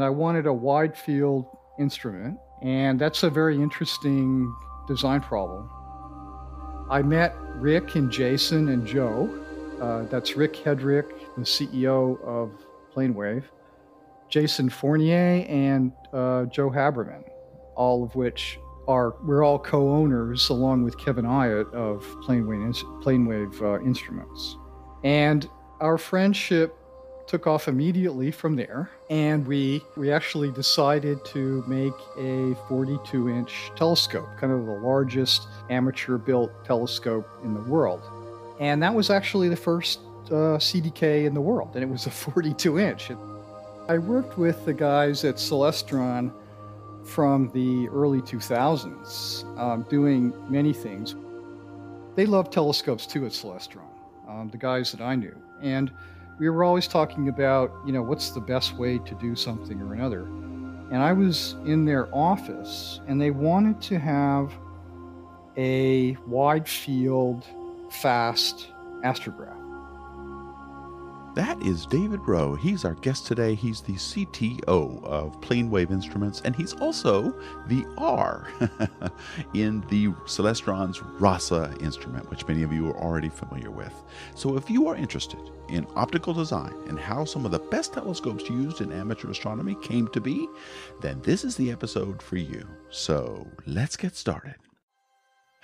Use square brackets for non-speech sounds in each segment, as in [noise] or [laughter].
I wanted a wide field instrument, and that's a very interesting design problem. I met Rick and Jason and Joe. Uh, that's Rick Hedrick, the CEO of Planewave, Jason Fournier, and uh, Joe Haberman, all of which are we're all co-owners along with Kevin Eyett of Planewave, Planewave uh, Instruments, and our friendship took off immediately from there, and we we actually decided to make a 42 inch telescope, kind of the largest amateur built telescope in the world, and that was actually the first uh, CDK in the world, and it was a 42 inch. I worked with the guys at Celestron from the early 2000s, um, doing many things. They loved telescopes too at Celestron, um, the guys that I knew. And we were always talking about, you know, what's the best way to do something or another. And I was in their office, and they wanted to have a wide field, fast astrograph. That is David Rowe. He's our guest today. He's the CTO of Plane Wave Instruments, and he's also the R [laughs] in the Celestron's RASA instrument, which many of you are already familiar with. So, if you are interested in optical design and how some of the best telescopes used in amateur astronomy came to be, then this is the episode for you. So, let's get started.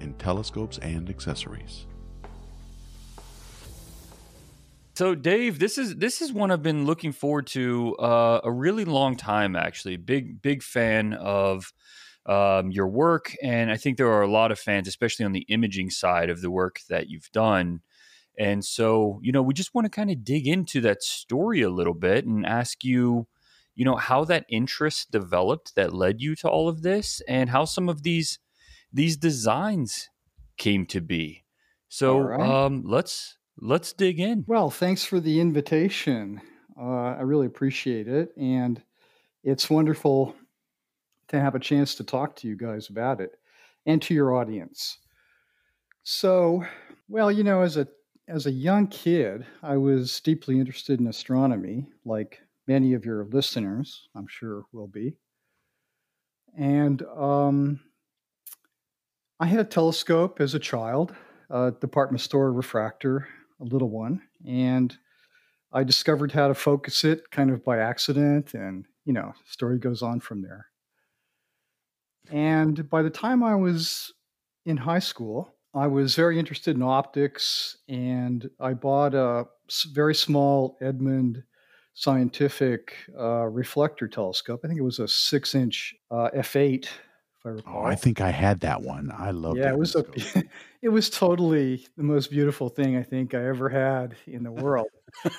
in telescopes and accessories. So, Dave, this is this is one I've been looking forward to uh, a really long time. Actually, big big fan of um, your work, and I think there are a lot of fans, especially on the imaging side of the work that you've done. And so, you know, we just want to kind of dig into that story a little bit and ask you, you know, how that interest developed that led you to all of this, and how some of these these designs came to be. So right. um, let's let's dig in. Well, thanks for the invitation. Uh, I really appreciate it, and it's wonderful to have a chance to talk to you guys about it and to your audience. So, well, you know, as a as a young kid, I was deeply interested in astronomy, like many of your listeners, I'm sure will be. And um, I had a telescope as a child, a department store refractor, a little one, and I discovered how to focus it kind of by accident, and you know, story goes on from there. And by the time I was in high school, I was very interested in optics, and I bought a very small Edmund scientific uh, reflector telescope. I think it was a six inch uh, f8 if I recall. Oh, I think I had that one. I love. Yeah, it was a, [laughs] it was totally the most beautiful thing I think I ever had in the world.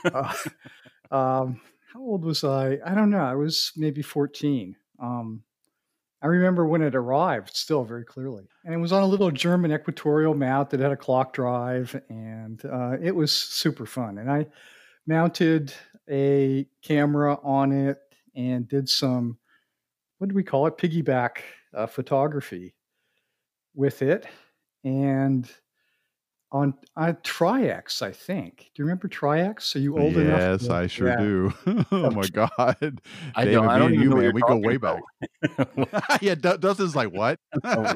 uh, [laughs] um, how old was I? I don't know. I was maybe fourteen. Um, I remember when it arrived still very clearly, and it was on a little German equatorial mount that had a clock drive, and uh, it was super fun. And I mounted a camera on it and did some what do we call it piggyback uh, photography with it, and on on Tri-X, I think. Do you remember Tri-X? Are you old yes, enough? Yes, I sure yeah. do. [laughs] oh my [laughs] god, I David, don't. I don't even you, know man, we go way back. [laughs] yeah, Dustin's like what? Oh,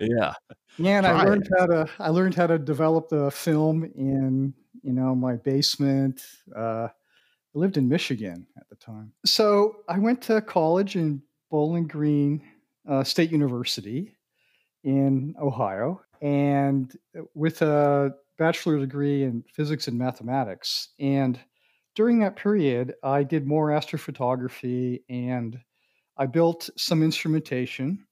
yeah, yeah. And I learned how to I learned how to develop the film in you know my basement. Uh, I lived in Michigan at the time, so I went to college in Bowling Green, uh, State University in Ohio, and uh, with a bachelor degree in physics and mathematics. And during that period, I did more astrophotography and I built some instrumentation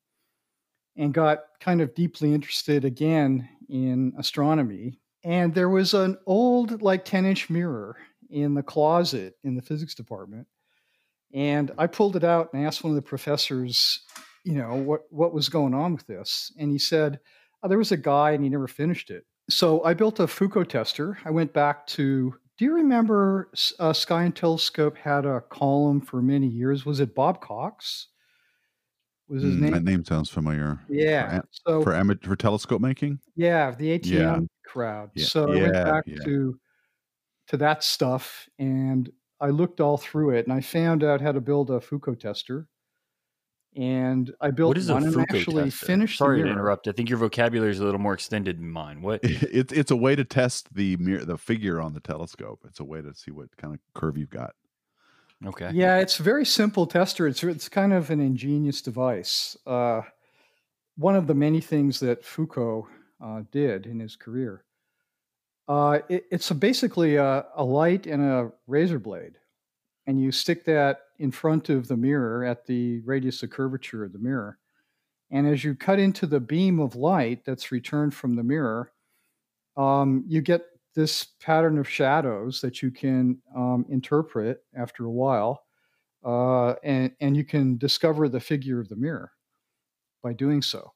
and got kind of deeply interested again in astronomy. And there was an old, like 10 inch mirror in the closet in the physics department. And I pulled it out and asked one of the professors, you know, what, what was going on with this. And he said, oh, there was a guy and he never finished it. So I built a Foucault tester. I went back to, do you remember uh, Sky and Telescope had a column for many years? Was it Bob Cox? Was his Mm, name? That name sounds familiar. Yeah. So For ama- for telescope making. yeah, the ATM Yeah. crowd. Yeah, So I went back yeah. to to that stuff and I looked all through it and I found out how to build a Foucault tester. And I built What is a one and actually tester? finished Sorry the to interrupt. I think your vocabulary is a little more extended than mine. What? [laughs] It's it's a way to test the mirror, the figure on the telescope. It's a way to see what kind of curve you've got. Okay. Yeah, it's a very simple tester. It's it's kind of an ingenious device. Uh, one of the many things that Foucault uh, did in his career. Uh, it, it's a basically a, a light and a razor blade, and you stick that in front of the mirror at the radius of curvature of the mirror. And as you cut into the beam of light that's returned from the mirror, um, you get this pattern of shadows that you can um, interpret after a while, uh, and and you can discover the figure of the mirror by doing so.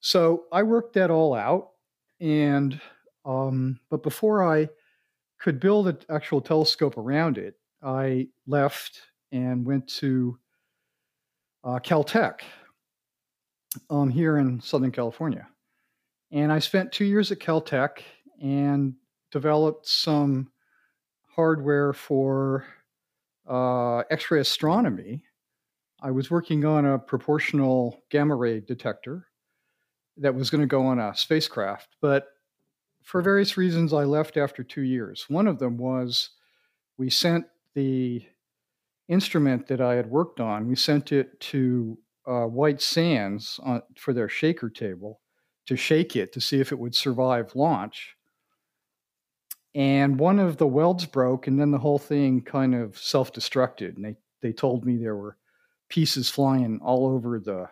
So I worked that all out, and um, but before I could build an actual telescope around it, I left and went to uh, Caltech um, here in Southern California. And I spent two years at Caltech and developed some hardware for uh, X ray astronomy. I was working on a proportional gamma ray detector that was going to go on a spacecraft, but for various reasons, I left after two years. One of them was we sent the instrument that I had worked on, we sent it to uh, White Sands on, for their shaker table to shake it to see if it would survive launch. And one of the welds broke, and then the whole thing kind of self destructed. And they, they told me there were pieces flying all over the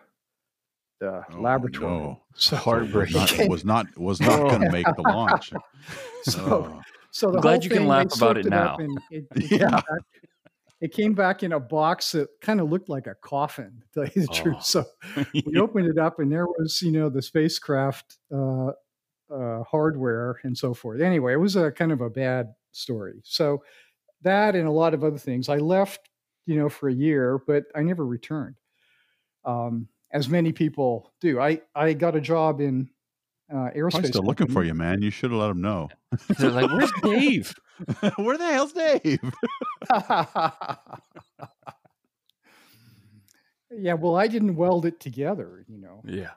the Oh, laboratory. no. So, Heartbreak. [laughs] Was not was not, was not going to make the launch. [laughs] so, Oh. So the I'm glad you can laugh about soaked it now. [laughs] It, it came Yeah. back, it came back in a box that kind of looked like a coffin, to tell you the Oh. truth. So [laughs] we opened it up, and there was, you know, the spacecraft uh, uh, hardware and so forth. Anyway, it was a kind of a bad story. So that and a lot of other things. I left, you know, for a year, but I never returned. Um, as many people do. I I got a job in uh, aerospace. Probably still looking for you, man. You should have let him know. They're like, "Where's Dave?" [laughs] Where the hell's Dave? [laughs] yeah, well, I didn't weld it together, you know. Yeah.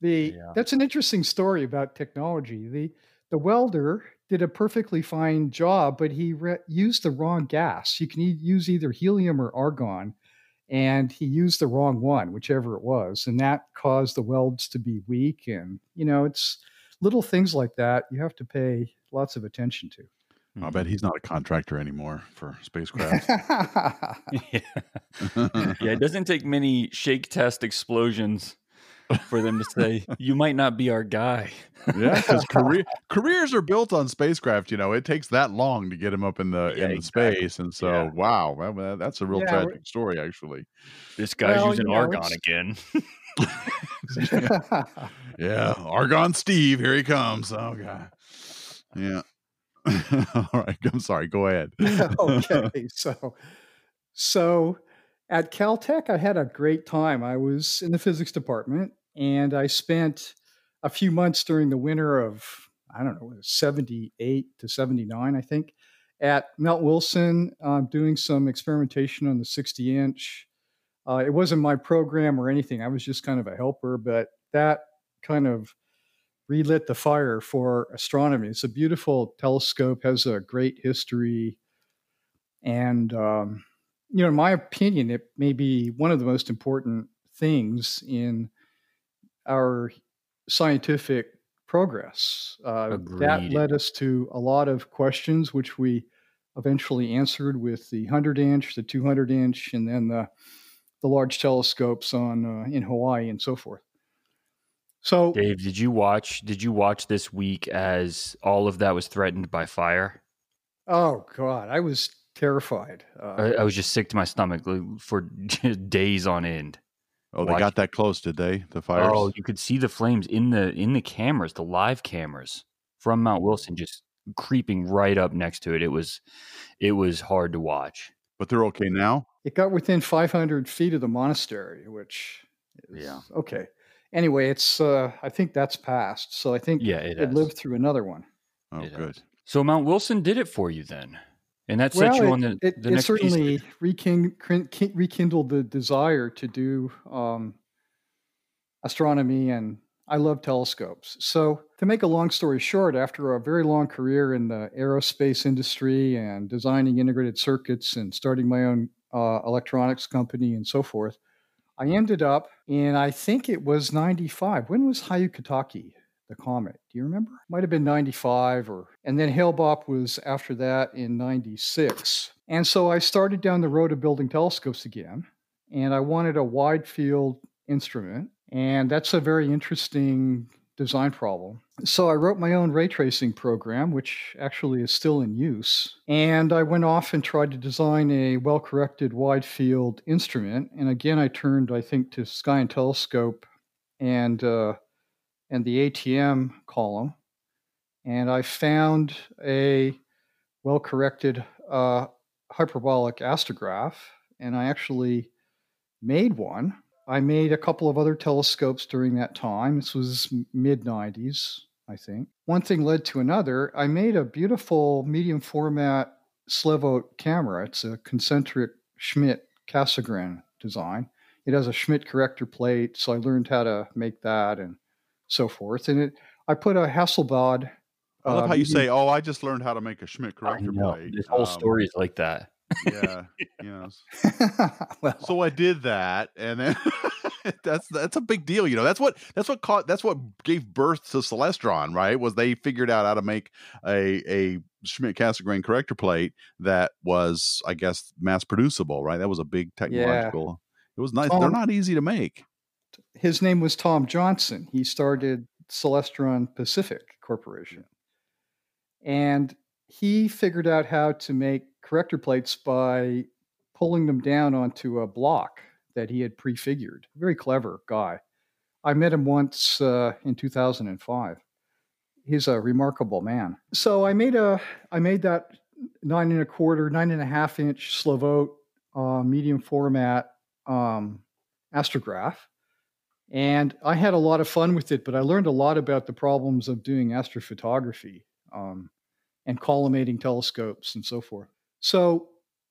The Yeah. that's an interesting story about technology. The the welder did a perfectly fine job, but he re- used the wrong gas. You can e- use either helium or argon, and he used the wrong one, whichever it was, and that caused the welds to be weak. And you know, it's little things like that you have to pay lots of attention to. I bet he's not a contractor anymore for spacecraft. [laughs] [laughs] yeah. yeah, it doesn't take many shake test explosions for them to say you might not be our guy. [laughs] yeah, because [laughs] career, careers are built on spacecraft. You know, it takes that long to get him up in the Yeah, in the exactly. space, and so Yeah. wow, that- that- that's a real Yeah, tragic story, actually. This guy's Well, using you know, argon it's- again. [laughs] Yeah, Argon Steve, here he comes. Oh god, yeah. All right, I'm sorry. Go ahead. okay, so so at Caltech, I had a great time. I was in the physics department, and I spent a few months during the winter of I don't know, seventy eight to seventy nine, I think, at Mount Wilson, uh, doing some experimentation on the sixty inch. Uh, it wasn't my program or anything. I was just kind of a helper, but that kind of relit the fire for astronomy. It's a beautiful telescope, has a great history, and um, you know, in my opinion, it may be one of the most important things in our scientific progress. Uh, that led us to a lot of questions, which we eventually answered with the 100 inch, the 200 inch, and then the the large telescopes on uh, in Hawaii and so forth. So Dave, did you watch did you watch this week as all of that was threatened by fire? Oh God, I was terrified. Uh, I, I, was just sick to my stomach for [laughs] days on end. Oh, they got that close, did they? The fires. Oh, you could see the flames in the in the cameras, the live cameras from Mount Wilson, just creeping right up next to it. It was it was hard to watch. But they're okay now. It got within 500 feet of the monastery, which is, yeah okay. Anyway, it's uh, I think that's passed. So I think yeah, it, it lived through another one. Oh, it good. Has. So Mount Wilson did it for you then, and that set well, you it, on the, it, the next certainly rekindled the desire to do um, astronomy and I love telescopes. So, to make a long story short, after a very long career in the aerospace industry and designing integrated circuits and starting my own uh, electronics company and so forth, I ended up in, I think it was 95. When was Hyakutake, the comet? Do you remember? Might have been 95 or, and then Hale-Bopp was after that in 96. And so I started down the road of building telescopes again. And I wanted a wide field instrument and that's a very interesting design problem. So I wrote my own ray tracing program, which actually is still in use. And I went off and tried to design a well corrected wide field instrument. And again, I turned, I think, to Sky and Telescope and, uh, and the ATM column. And I found a well corrected uh, hyperbolic astrograph. And I actually made one I made a couple of other telescopes during that time. This was mid 90s, I think. One thing led to another. I made a beautiful medium format Slevogt camera. It's a concentric Schmidt Cassegrain design. It has a Schmidt corrector plate, so I learned how to make that and so forth. And it, I put a Hasselblad. I love uh, how you say, "Oh, I just learned how to make a Schmidt corrector plate." This whole um, story is like that yeah, yes. [laughs] well, so I did that, and then [laughs] that's that's a big deal. You know, that's what that's what caught that's what gave birth to Celestron, right? Was they figured out how to make a a Schmidt Cassegrain corrector plate that was, I guess, mass producible, right? That was a big technological. Yeah. It was nice. Tom, They're not easy to make. His name was Tom Johnson. He started Celestron Pacific Corporation, and he figured out how to make corrector plates by pulling them down onto a block that he had prefigured. Very clever guy. I met him once uh, in 2005. He's a remarkable man. So I made a I made that nine and a quarter, nine and a half inch Slevogt uh, medium format um, astrograph, and I had a lot of fun with it. But I learned a lot about the problems of doing astrophotography um, and collimating telescopes and so forth. So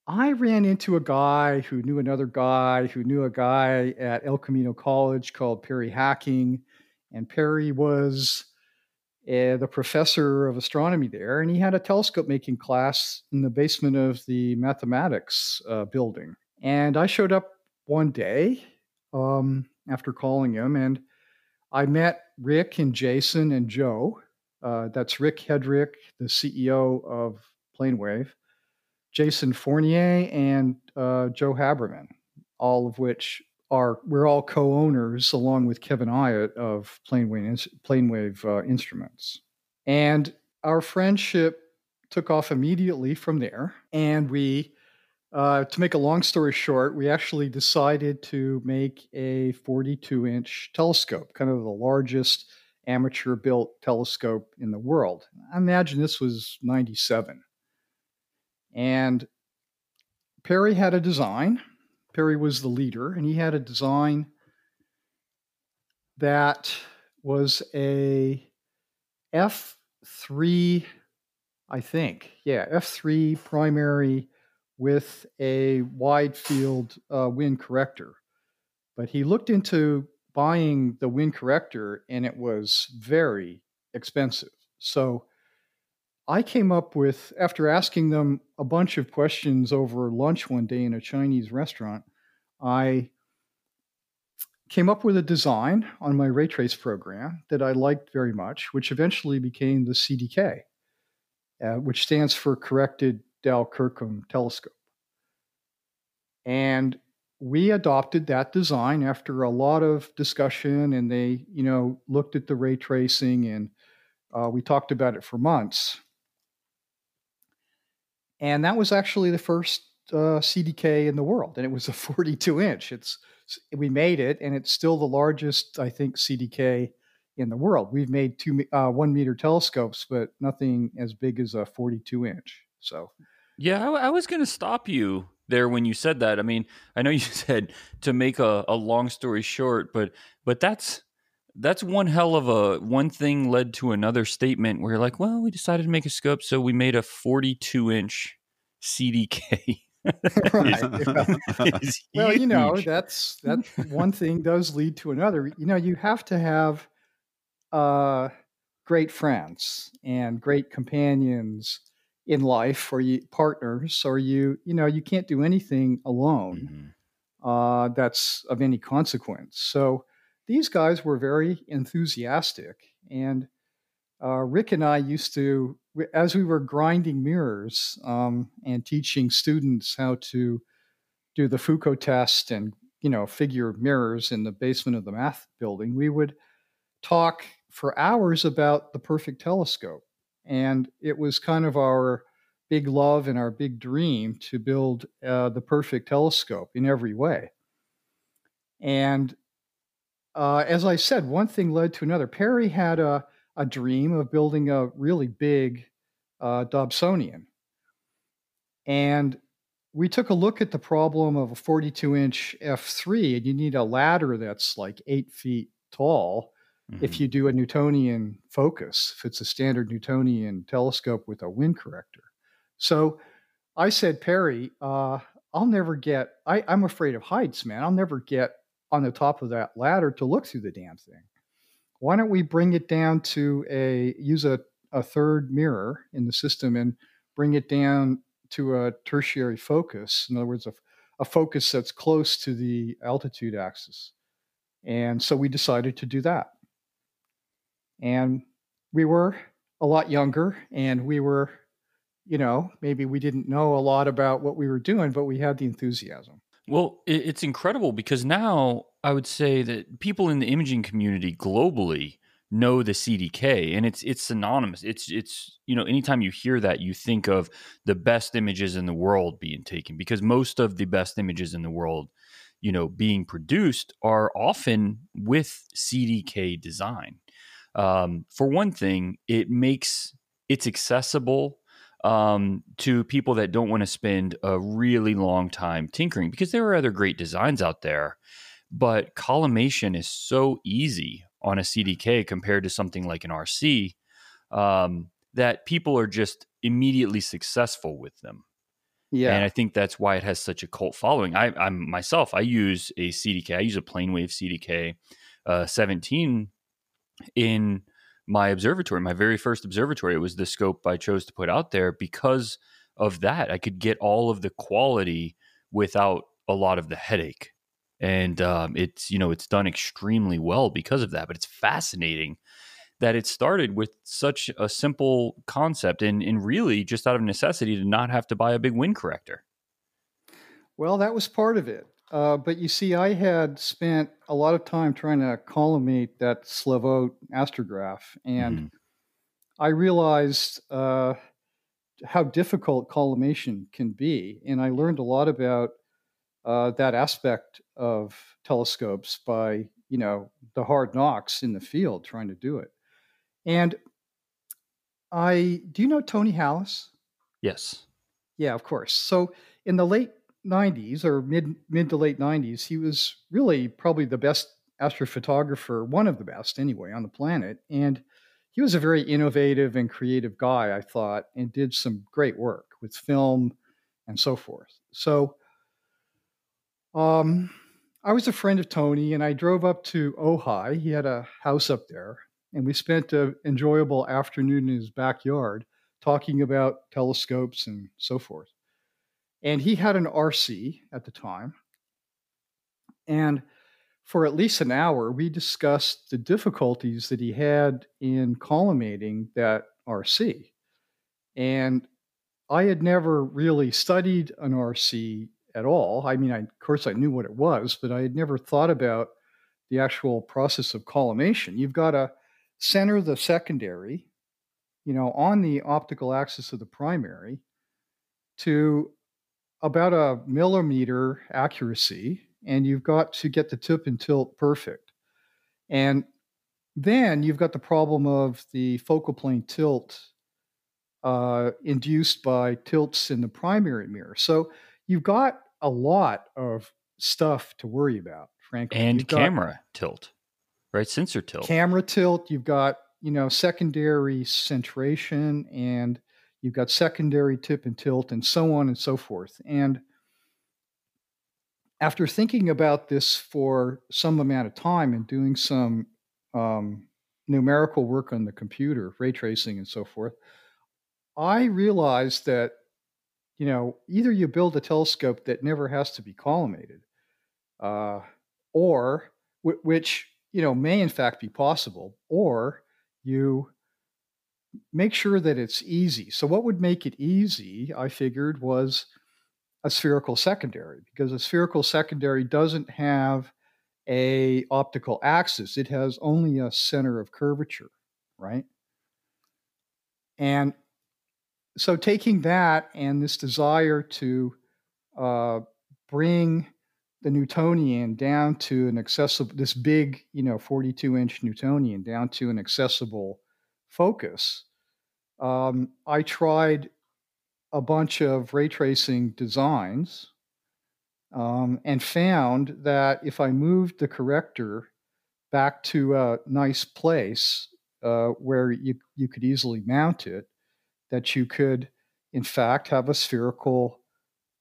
I ran into a guy who knew another guy who knew a guy at El Camino College called Perry Hacking. And Perry was uh, the professor of astronomy there. And he had a telescope making class in the basement of the mathematics uh, building. And I showed up one day um, after calling him, and I met Rick and Jason and Joe. Uh, that's Rick Hedrick, the CEO of Planewave Jason Fournier and uh, Joe Haberman, all of which are we're all co-owners along with Kevin Iott of Planewave, Planewave uh, Instruments, and our friendship took off immediately from there. And we, uh, to make a long story short, we actually decided to make a 42-inch telescope, kind of the largest amateur-built telescope in the world. I imagine this was 97 and Perry had a design. Perry was the leader, and he had a design that was a F3, I think. Yeah, F3 primary with a wide field uh, Wynne corrector. But he looked into buying the Wynne corrector, and it was very expensive. So I came up with, after asking them a bunch of questions over lunch one day in a Chinese restaurant, I came up with a design on my ray trace program that I liked very much, which eventually became the CDK, uh, which stands for Corrected Dall Kirkham Telescope. And we adopted that design after a lot of discussion, and they, you know, looked at the ray tracing and uh, we talked about it for months. and that was actually the first uh, CDK in the world, and it was a [laughs] 42 inch. It's we made it, and it's still the largest, I think, CDK in the world. We've made two uh, one meter telescopes, but nothing as big as a 42 inch. So, yeah, I, I was going to stop you there when you said that. I mean, I know [laughs] you said to make a, a long story short, but but that's that's one hell of a one thing led to another statement where you're like, well, we decided to make a scope, so we made a 42 inch CDK. [laughs] right. [laughs] well, you know, that's that one thing does lead to another. You know, you have to have uh, great friends and great companions in life, or you partners, or you, you know, you can't do anything alone mm-hmm. uh, that's of any consequence. So these guys were very enthusiastic, and uh, Rick and I used to, as we were grinding mirrors um, and teaching students how to do the Foucault test and you know figure mirrors in the basement of the math building, we would talk for hours about the perfect telescope, and it was kind of our big love and our big dream to build uh, the perfect telescope in every way. And uh, as I said, one thing led to another. Perry had a a dream of building a really big uh, Dobsonian. And we took a look at the problem of a 42 inch F3, and you need a ladder that's like eight feet tall mm-hmm. if you do a Newtonian focus, if it's a standard Newtonian telescope with a Wynne corrector. So I said, Perry, uh, I'll never get, I, I'm afraid of heights, man. I'll never get on the top of that ladder to look through the damn thing why don't we bring it down to a use a, a third mirror in the system and bring it down to a tertiary focus in other words a, a focus that's close to the altitude axis and so we decided to do that and we were a lot younger and we were you know maybe we didn't know a lot about what we were doing but we had the enthusiasm well, it's incredible because now I would say that people in the imaging community globally know the CDK and it's it's synonymous. It's it's you know anytime you hear that you think of the best images in the world being taken because most of the best images in the world you know being produced are often with CDK design. Um, for one thing, it makes it's accessible um, to people that don't want to spend a really long time tinkering because there are other great designs out there. But collimation is so easy on a CDK compared to something like an RC um, that people are just immediately successful with them. Yeah. And I think that's why it has such a cult following. I, I'm myself, I use a CDK, I use a plane wave CDK uh, 17 in my observatory, my very first observatory. It was the scope I chose to put out there because of that. I could get all of the quality without a lot of the headache. And um, it's, you know, it's done extremely well because of that. But it's fascinating that it started with such a simple concept and, and really just out of necessity to not have to buy a big Wynne corrector. Well, that was part of it. Uh, but you see, I had spent a lot of time trying to collimate that Slevogt astrograph, and mm-hmm. I realized uh, how difficult collimation can be. And I learned a lot about uh, that aspect of telescopes by, you know, the hard knocks in the field trying to do it. And I, do you know Tony Hallas? Yes. Yeah, of course. So in the late 90s or mid mid to late 90s, he was really probably the best astrophotographer, one of the best anyway, on the planet. And he was a very innovative and creative guy, I thought, and did some great work with film and so forth. So um, I was a friend of Tony, and I drove up to Ojai. He had a house up there, and we spent an enjoyable afternoon in his backyard talking about telescopes and so forth. And he had an RC at the time. And for at least an hour, we discussed the difficulties that he had in collimating that RC. And I had never really studied an RC at all. I mean, I, of course, I knew what it was, but I had never thought about the actual process of collimation. You've got to center the secondary, you know, on the optical axis of the primary, to about a millimeter accuracy, and you've got to get the tip and tilt perfect. And then you've got the problem of the focal plane tilt uh, induced by tilts in the primary mirror. So you've got a lot of stuff to worry about, frankly. And You've camera tilt, right? Sensor tilt. Camera tilt. You've got you know secondary centration, and you've got secondary tip and tilt, and so on and so forth. And after thinking about this for some amount of time and doing some um, numerical work on the computer, ray tracing, and so forth, I realized that you know either you build a telescope that never has to be collimated, uh, or w- which you know may in fact be possible, or you make sure that it's easy. So what would make it easy? I figured was a spherical secondary because a spherical secondary doesn't have a optical axis it has only a center of curvature right and so taking that and this desire to uh, bring the Newtonian down to an accessible, this big, you know, 42 inch Newtonian down to an accessible focus, um, I tried a bunch of ray tracing designs um, and found that if I moved the corrector back to a nice place uh, where you, you could easily mount it, that you could, in fact, have a spherical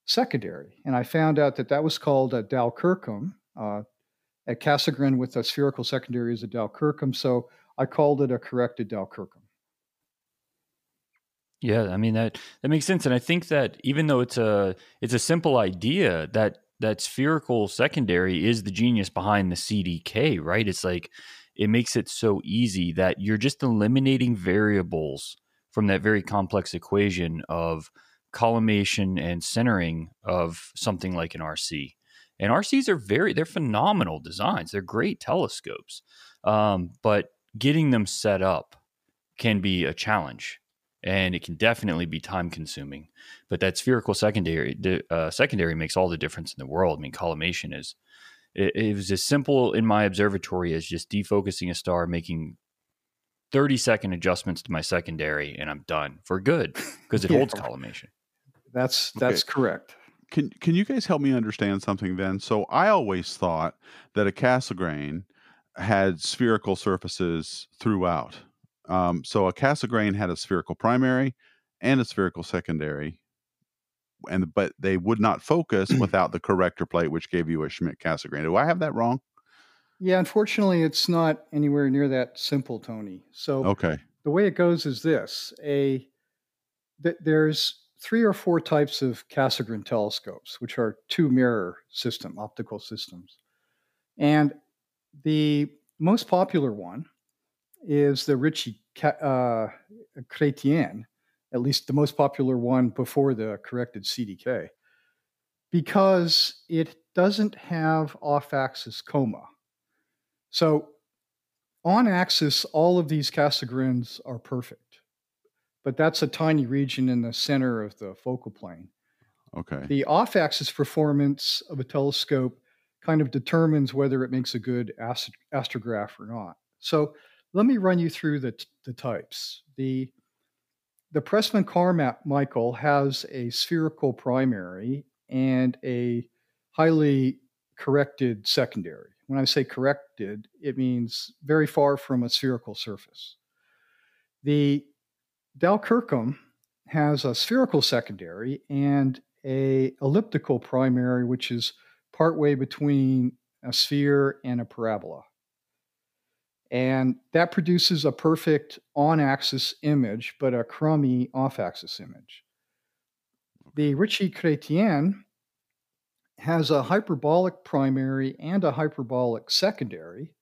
secondary. And I found out that that was called a Dall Kirkham. Uh, at Cassegrain with a spherical secondary is a Dall Kirkham. So I called it a corrected Dall Kirkham. Yeah, I mean that that makes sense, and I think that even though it's a it's a simple idea, that that spherical secondary is the genius behind the CDK, right? It's like it makes it so easy that you're just eliminating variables from that very complex equation of collimation and centering of something like an RC. And RCs are very, they're phenomenal designs. They're great telescopes. Um, but getting them set up can be a challenge and it can definitely be time consuming. But that spherical secondary, uh, secondary makes all the difference in the world. I mean, collimation is, it, it was as simple in my observatory as just defocusing a star, making 30 second adjustments to my secondary and I'm done for good because [laughs] it yeah. holds collimation. That's that's okay. correct. Can can you guys help me understand something then? So I always thought that a Cassegrain had spherical surfaces throughout. Um, so a Cassegrain had a spherical primary and a spherical secondary, and but they would not focus [clears throat] without the corrector plate, which gave you a Schmidt Cassegrain. Do I have that wrong? Yeah, unfortunately, it's not anywhere near that simple, Tony. So okay, the way it goes is this: a th- there's three or four types of Cassegrain telescopes, which are two mirror system optical systems, and the most popular one is the Ritchey uh, Chrétien, at least the most popular one before the corrected CDK, because it doesn't have off-axis coma. So on axis, all of these Cassegrains are perfect, but that's a tiny region in the center of the focal plane. Okay. The off axis performance of a telescope kind of determines whether it makes a good ast- astrograph or not. So let me run you through the, t- the types. The, the Pressman Carmichael has a spherical primary and a highly corrected secondary. When I say corrected, it means very far from a spherical surface. The Dall Kirkham has a spherical secondary and a elliptical primary, which is partway between a sphere and a parabola. And that produces a perfect on axis image, but a crummy off axis image. The Ritchey Chrétien has a hyperbolic primary and a hyperbolic secondary.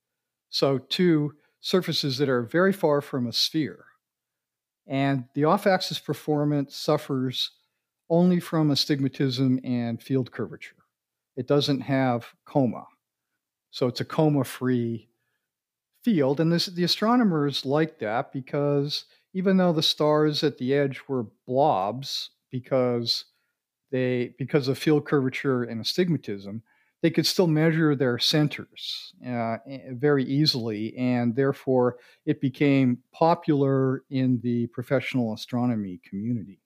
So, two surfaces that are very far from a sphere. And the off axis performance suffers only from astigmatism and field curvature. It doesn't have coma. So, it's a coma free field. And this, the astronomers liked that because even though the stars at the edge were blobs, because they because of field curvature and astigmatism, they could still measure their centers uh, very easily, and therefore it became popular in the professional astronomy community.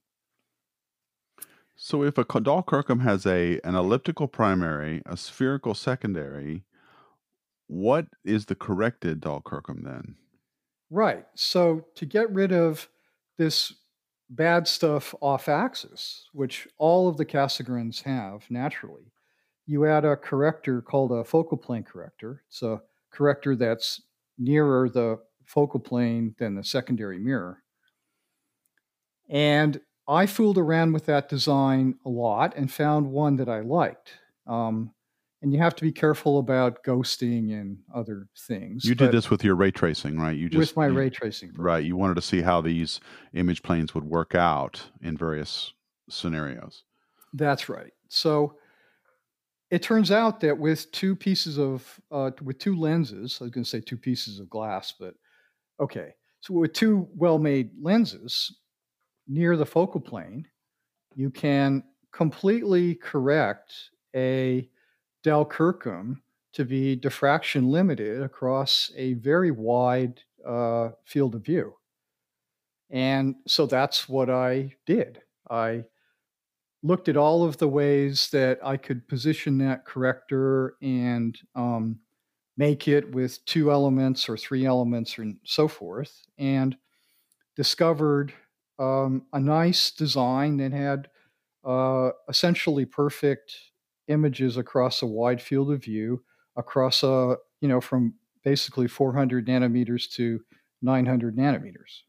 So, if a Dall Kirkham has a an elliptical primary, a spherical secondary, what is the corrected Dall Kirkham then? Right. So, to get rid of this bad stuff off axis, which all of the Cassegrains have naturally, you add a corrector called a focal plane corrector. It's a corrector that's nearer the focal plane than the secondary mirror. And I fooled around with that design a lot and found one that I liked. Um, and you have to be careful about ghosting and other things. You did this with your ray tracing, right? You just with my you, ray tracing, program. right? You wanted to see how these image planes would work out in various scenarios. That's right. So it turns out that with two pieces of uh, with two lenses, I was going to say two pieces of glass, but okay. So with two well-made lenses near the focal plane, you can completely correct a Kirkham to be diffraction limited across a very wide uh, field of view. And so that's what I did. I looked at all of the ways that I could position that corrector and um, make it with two elements or three elements and so forth, and discovered um, a nice design that had uh, essentially perfect images across a wide field of view, across a, you know, from basically 400 nanometers to 900 nanometers.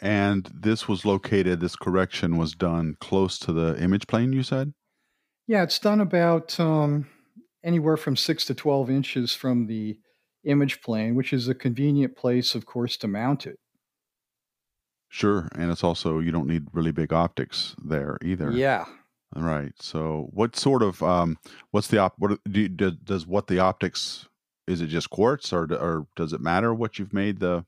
And this was located, this correction was done close to the image plane, you said? Yeah, it's done about um, anywhere from six to 12 inches from the image plane, which is a convenient place, of course, to mount it. Sure. And it's also, you don't need really big optics there either. Yeah. Right. So, what sort of, um, what's the op, what do, do, does what the optics, is it just quartz or, or does it matter what you've made the,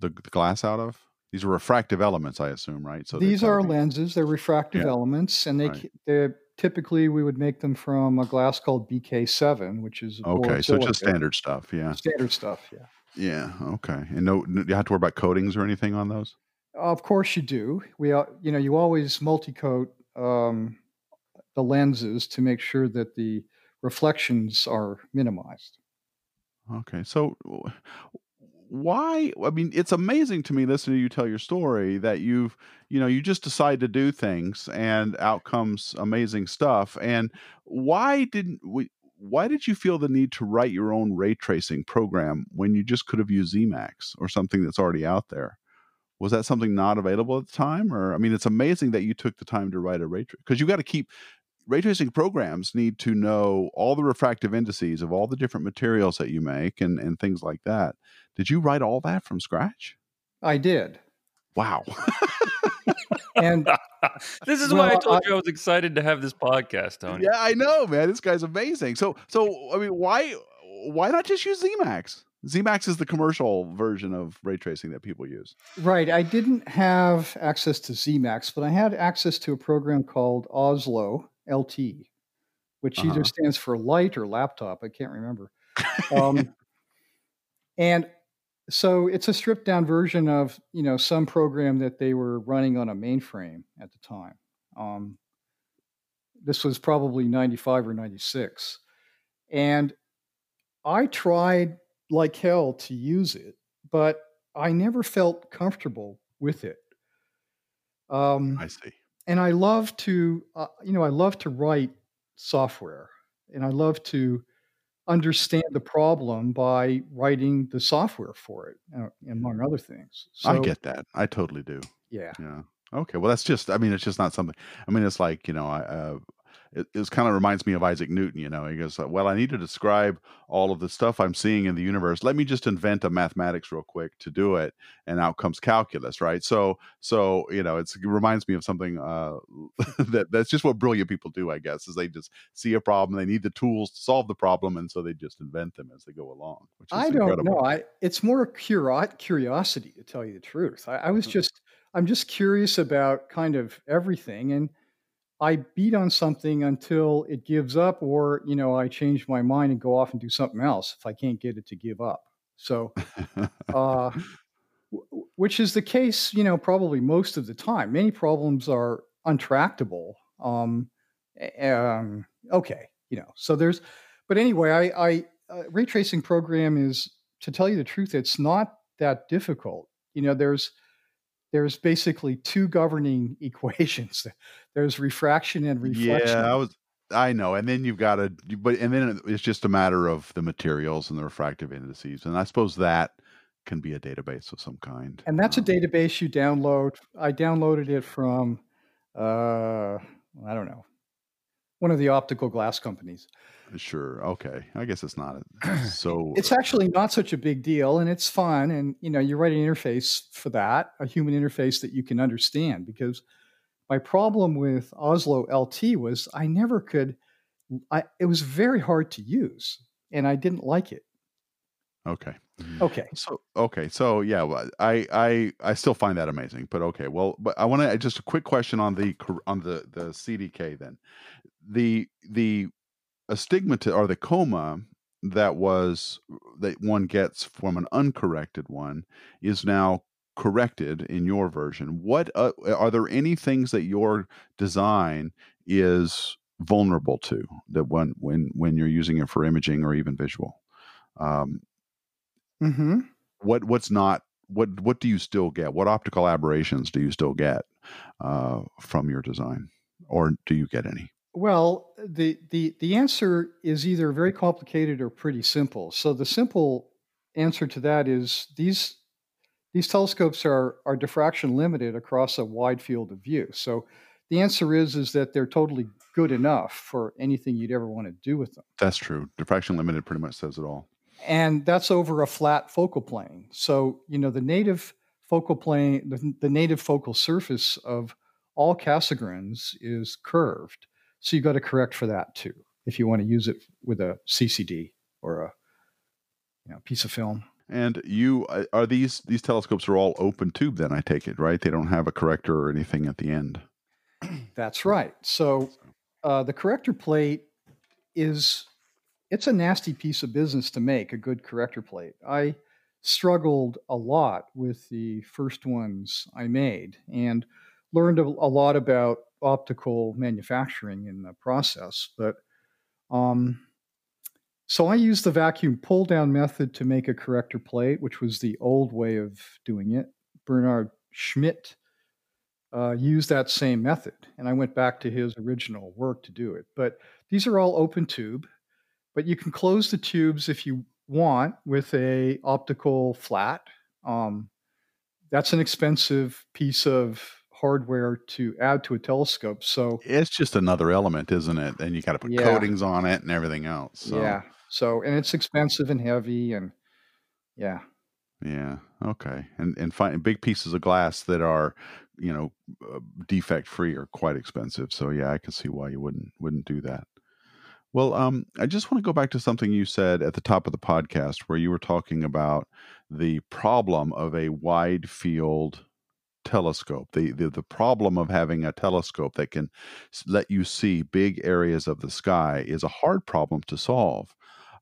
the, the glass out of? These are refractive elements, I assume, right? So these are be... lenses. They're refractive yeah. elements, and they right. they typically we would make them from a glass called BK7, which is okay. So just standard stuff, yeah. Standard stuff, yeah. Yeah. Okay. And no, you have to worry about coatings or anything on those. Of course you do. We, you know, you always multi-coat um, the lenses to make sure that the reflections are minimized. Okay. So why i mean it's amazing to me listening to you tell your story that you've you know you just decide to do things and out comes amazing stuff and why didn't we why did you feel the need to write your own ray tracing program when you just could have used Zemax or something that's already out there? Was that something not available at the time? Or, I mean, it's amazing that you took the time to write a ray trace because you got to keep ray tracing programs need to know all the refractive indices of all the different materials that you make and, and things like that. Did you write all that from scratch? I did. Wow. and [laughs] this is well, why I told I, you I was excited to have this podcast, Tony. Yeah, I know, man. This guy's amazing. So, so I mean, why, why not just use Zemax? Zemax is the commercial version of ray tracing that people use. Right. I didn't have access to Zemax, but I had access to a program called Oslo LT, which uh-huh. either stands for light or laptop. I can't remember. Um, [laughs] and so it's a stripped down version of you know some program that they were running on a mainframe at the time. Um, this was probably 95 or 96. And I tried like hell to use it, but I never felt comfortable with it. Um, I see. And I love to, uh, you know, I love to write software, and I love to understand the problem by writing the software for it, uh, among other things. So, I get that. I totally do. Yeah. Yeah. Okay. Well, that's just. I mean, it's just not something. I mean, it's like you know, I, uh, it, it kind of reminds me of Isaac Newton. You know, he goes, "Well, I need to describe all of the stuff I'm seeing in the universe. Let me just invent a mathematics real quick to do it, and out comes calculus, right? So, so you know, it reminds me of something uh, [laughs] that that's just what brilliant people do, I guess, is they just see a problem, they need the tools to solve the problem, and so they just invent them as they go along. Which I don't incredible. know. I it's more curiosity to tell you the truth. I, I was mm. just I'm just curious about kind of everything and I beat on something until it gives up, or you know, I change my mind and go off and do something else if I can't get it to give up. So, [laughs] uh, w- which is the case, you know, probably most of the time. Many problems are untractable. Um, um, okay, you know, so there's, but anyway, I, I uh, ray tracing program is, to tell you the truth, it's not that difficult. You know, there's there's basically two governing [laughs] equations. There's refraction and reflection. Yeah, I was. I know, and then you've got to, but and then it's just a matter of the materials and the refractive indices, and I suppose that can be a database of some kind. And that's um, a database you download. I downloaded it from, uh, I don't know, one of the optical glass companies. Sure. Okay. I guess it's not [clears throat] so. it's actually not such a big deal, and it's fun. And you know, you write an interface for that, a human interface that you can understand. Because my problem with Oslo LT was I never could. I it was very hard to use, and I didn't like it. Okay. Mm-hmm. Okay. So okay. So yeah, I I I still find that amazing. But okay. Well, but I want to just a quick question on the on the the CDK then. The the astigmatism or the coma that was that one gets from an uncorrected one is now corrected in your version. What uh, are there any things that your design is vulnerable to that when when when you're using it for imaging or even visual? Um, mm-hmm. what what's not what what do you still get? What optical aberrations do you still get uh, from your design? Or do you get any well, the, the, the answer is either very complicated or pretty simple. So the simple answer to that is these these telescopes are are diffraction limited across a wide field of view. So the answer is is that they're totally good enough for anything you'd ever want to do with them. That's true. Diffraction limited pretty much says it all. And that's over a flat focal plane. So, you know, the native focal plane, the, the native focal surface of all Cassegrains is curved. So you've got to correct for that too if you want to use it with a CCD or a you know, piece of film. And you uh, are these these telescopes are all open tube then I take it right? They don't have a corrector or anything at the end. [clears throat] That's right. So uh, the corrector plate is it's a nasty piece of business to make a good corrector plate. I struggled a lot with the first ones I made and learned a, a lot about optical manufacturing in the process. But um, so I used the vacuum pull down method to make a corrector plate, which was the old way of doing it. Bernhard Schmidt uh, used that same method, and I went back to his original work to do it. But these are all open tube, but you can close the tubes if you want with a optical flat. Um, that's an expensive piece of hardware to add to a telescope. So it's just another element, isn't it? And you got to put yeah. coatings on it and everything else. So. Yeah. So and it's expensive and heavy and yeah. Yeah. Okay. And and find big pieces of glass that are, you know, uh, defect free are quite expensive. So yeah, I can see why you wouldn't wouldn't do that. Well, um, I just want to go back to something you said at the top of the podcast, where you were talking about the problem of a wide field telescope. The, the the problem of having a telescope that can let you see big areas of the sky is a hard problem to solve.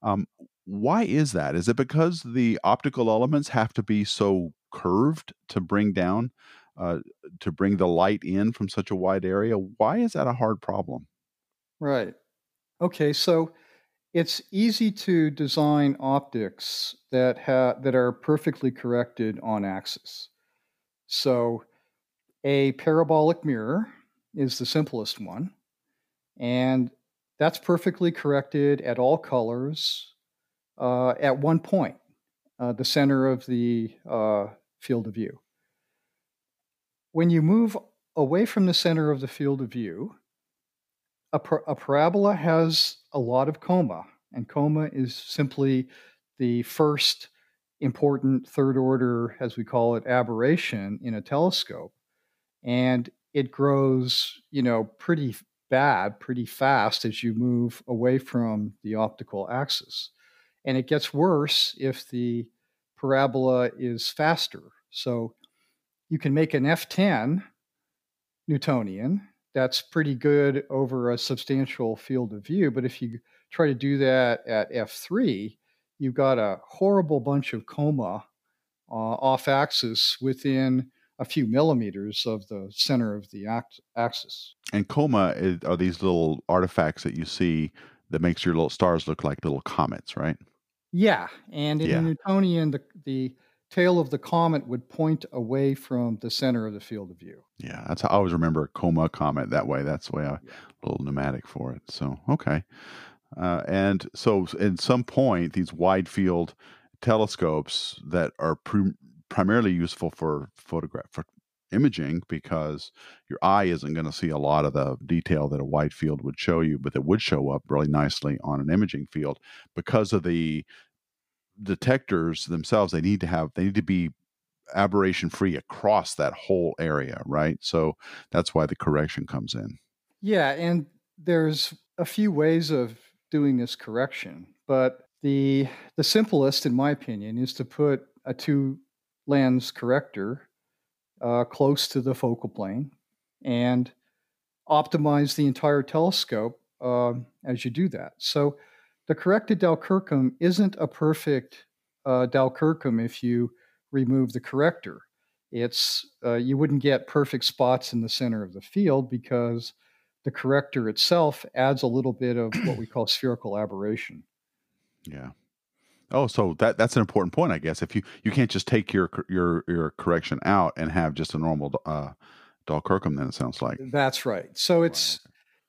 Um, why is that? Is it because the optical elements have to be so curved to bring down uh, to bring the light in from such a wide area? Why is that a hard problem? Right. Okay. So it's easy to design optics that ha- that are perfectly corrected on axis. So a parabolic mirror is the simplest one. And that's perfectly corrected at all colors uh, at one point, uh, the center of the uh, field of view. When you move away from the center of the field of view, a, par- a parabola has a lot of coma, and coma is simply the first important third order, as we call it, aberration in a telescope. And it grows, you know, pretty bad, pretty fast as you move away from the optical axis. And it gets worse if the parabola is faster. So you can make an F10 Newtonian that's pretty good over a substantial field of view. But if you try to do that at f3, you've got a horrible bunch of coma uh, off axis within a few millimeters of the center of the act- axis. And coma is, are these little artifacts that you see that makes your little stars look like little comets, right? Yeah, and in Yeah. Newtonian, the the tail of the comet would point away from the center of the field of view. Yeah, that's how I always remember a coma comet that way. That's the way I Yeah. a little pneumatic for it. So okay, uh, and so at some point, these wide field telescopes that are pri- primarily useful for photograph for imaging because your eye isn't going to see a lot of the detail that a wide field would show you, but that would show up really nicely on an imaging field because of the detectors themselves. They need to have they need to be aberration free across that whole area, right? So that's why the correction comes in. Yeah, and there's a few ways of doing this correction, but the the simplest, in my opinion, is to put a two lens corrector uh, close to the focal plane and optimize the entire telescope um as you do that. So the corrected Dall Kirkham isn't a perfect uh, Dall Kirkham if you remove the corrector. It's uh, you wouldn't get perfect spots in the center of the field because the corrector itself adds a little bit of what we call spherical aberration. Yeah. Oh, so that that's an important point, I guess. If you you can't just take your your your correction out and have just a normal uh, Dall Kirkham, then it sounds like. That's right. So it's